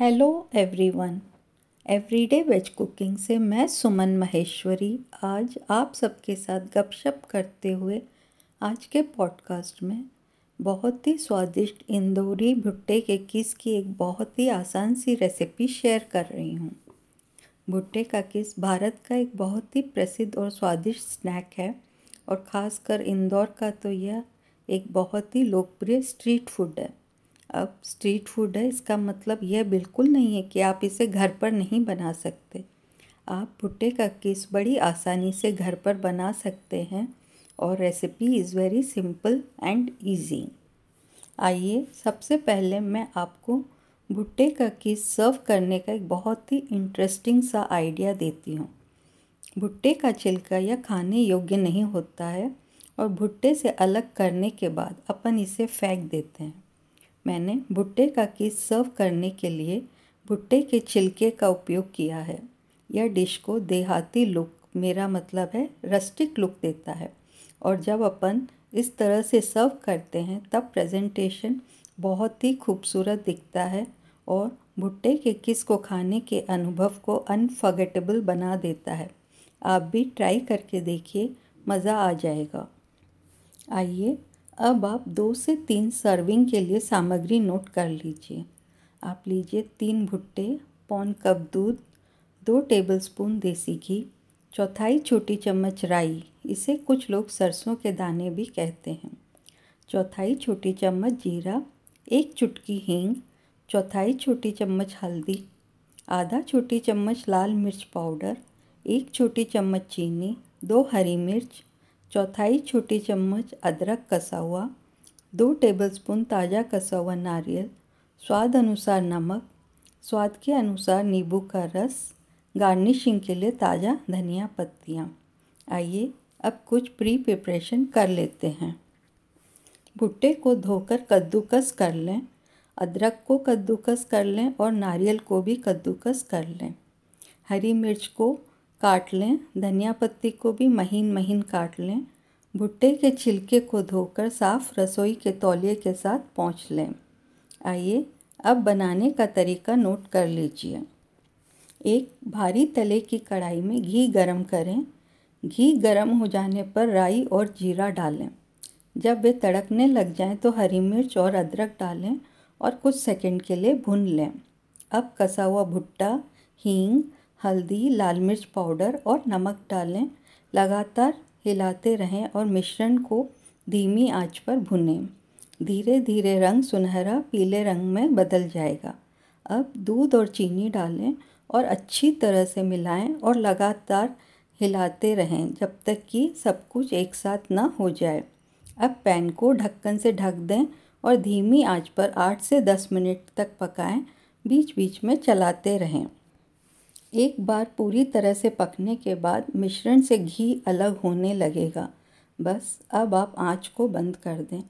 Hello everyone everyday veg cooking से मैं सुमन महेश्वरी आज आप सबके साथ गपशप करते हुए आज के पॉडकास्ट में बहुत ही स्वादिष्ट इंदौरी भुट्टे के किस की एक बहुत ही आसान सी रेसिपी शेयर कर रही हूँ। भुट्टे का किस भारत का एक बहुत ही प्रसिद्ध और स्वादिष्ट स्नैक है और ख़ासकर इंदौर का तो यह एक बहुत ही लोकप्रिय स्ट्रीट फ़ूड है। अब स्ट्रीट फ़ूड है, इसका मतलब यह बिल्कुल नहीं है कि आप इसे घर पर नहीं बना सकते। आप भुट्टे का किस बड़ी आसानी से घर पर बना सकते हैं और recipe is very simple and easy आइए, सबसे पहले मैं आपको भुट्टे का किस सर्व करने का एक बहुत ही इंटरेस्टिंग सा आइडिया देती हूँ। भुट्टे का छिलका यह खाने योग्य नहीं होता है और भुट्टे से अलग करने के बाद अपन इसे फेंक देते हैं। मैंने भुट्टे का किस सर्व करने के लिए भुट्टे के छिलके का उपयोग किया है। यह डिश को देहाती लुक, मेरा मतलब है रस्टिक लुक देता है। और जब अपन इस तरह से सर्व करते हैं, तब प्रेजेंटेशन बहुत ही खूबसूरत दिखता है और भुट्टे के किस को खाने के अनुभव को अनफर्गेटेबल बना देता है। आप भी ट्राई करके देखिए, मज़ा आ जाएगा। आइए अब आप दो से तीन सर्विंग के लिए सामग्री नोट कर लीजिए। आप लीजिए तीन भुट्टे, पौन कप दूध, दो टेबलस्पून देसी घी, चौथाई छोटी चम्मच राई, इसे कुछ लोग सरसों के दाने भी कहते हैं। चौथाई छोटी चम्मच जीरा, एक चुटकी हींग, चौथाई छोटी चम्मच हल्दी, आधा छोटी चम्मच लाल मिर्च पाउडर, एक छोटी चम्मच चीनी, दो हरी मिर्च चौथाई छोटी चम्मच अदरक कसा हुआ, दो टेबलस्पून ताज़ा कसा हुआ नारियल, स्वाद अनुसार नमक, स्वाद के अनुसार नींबू का रस, गार्निशिंग के लिए ताज़ा धनिया पत्तियाँ। आइए अब कुछ प्री प्रिपरेशन कर लेते हैं। भुट्टे को धोकर कद्दूकस कर लें। अदरक को कद्दूकस कर लें और नारियल को भी कद्दूकस कर लें। हरी मिर्च को काट लें, धनिया पत्ती को भी महीन महीन काट लें, भुट्टे के छिलके को धोकर साफ़ रसोई के तौलिए के साथ पहुँच लें। आइए, अब बनाने का तरीका नोट कर लीजिए। एक भारी तले की कढ़ाई में घी गरम करें। घी गरम हो जाने पर राई और जीरा डालें। जब वे तड़कने लग जाएँ तो हरी मिर्च और अदरक डालें और कुछ सेकंड के लिए भून लें। अब कसा हुआ भुट्टा, हींग हल्दी, लाल मिर्च पाउडर और नमक डालें। लगातार हिलाते रहें और मिश्रण को धीमी आँच पर भुनें। धीरे धीरे रंग सुनहरा पीले रंग में बदल जाएगा। अब दूध और चीनी डालें और अच्छी तरह से मिलाएँ और लगातार हिलाते रहें जब तक कि सब कुछ एक साथ ना हो जाए। अब पैन को ढक्कन से ढक दें और धीमी आँच पर 8 से 10 मिनट तक पकाएँ। बीच बीच में चलाते रहें। एक बार पूरी तरह से पकने के बाद मिश्रण से घी अलग होने लगेगा। बस, अब आप आँच को बंद कर दें।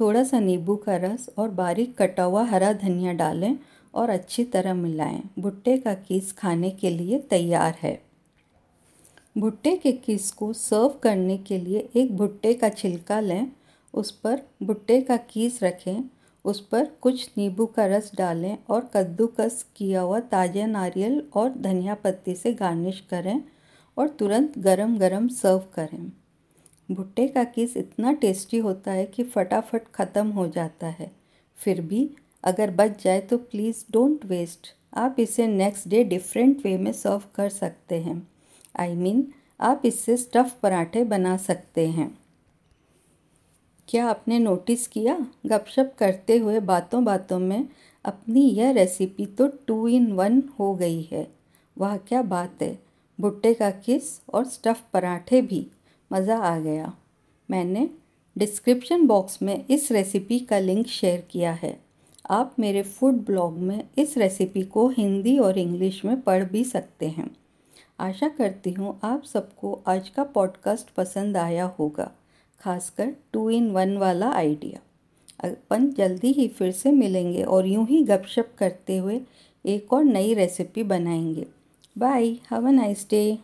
थोड़ा सा नींबू का रस और बारीक कटा हुआ हरा धनिया डालें और अच्छी तरह मिलाएँ। भुट्टे का कीस खाने के लिए तैयार है। भुट्टे के कीस को सर्व करने के लिए एक भुट्टे का छिलका लें। उस पर भुट्टे का कीस रखें। उस पर कुछ नींबू का रस डालें और कद्दूकस किया हुआ ताज़ा नारियल और धनिया पत्ती से गार्निश करें और तुरंत गरम गरम सर्व करें। भुट्टे का किस इतना टेस्टी होता है कि फटाफट ख़त्म हो जाता है। फिर भी अगर बच जाए तो प्लीज़ डोंट वेस्ट। आप इसे नेक्स्ट डे डिफरेंट वे में सर्व कर सकते हैं। आई I मीन mean, आप इससे स्टफ़ पराठे बना सकते हैं। क्या आपने नोटिस किया गपशप करते हुए बातों बातों में अपनी यह रेसिपी तो टू इन वन हो गई है? वाह, क्या बात है। भुट्टे का किस और स्टफ़ पराठे भी। मज़ा आ गया। मैंने डिस्क्रिप्शन बॉक्स में इस रेसिपी का लिंक शेयर किया है। आप मेरे फ़ूड ब्लॉग में इस रेसिपी को हिंदी और इंग्लिश में पढ़ भी सकते हैं। आशा करती हूँ आप सबको आज का पॉडकास्ट पसंद आया होगा। खासकर टू इन वन वाला आइडिया। अपन जल्दी ही फिर से मिलेंगे और यूँ ही गपशप करते हुए एक और नई रेसिपी बनाएँगे। Bye, have a nice day.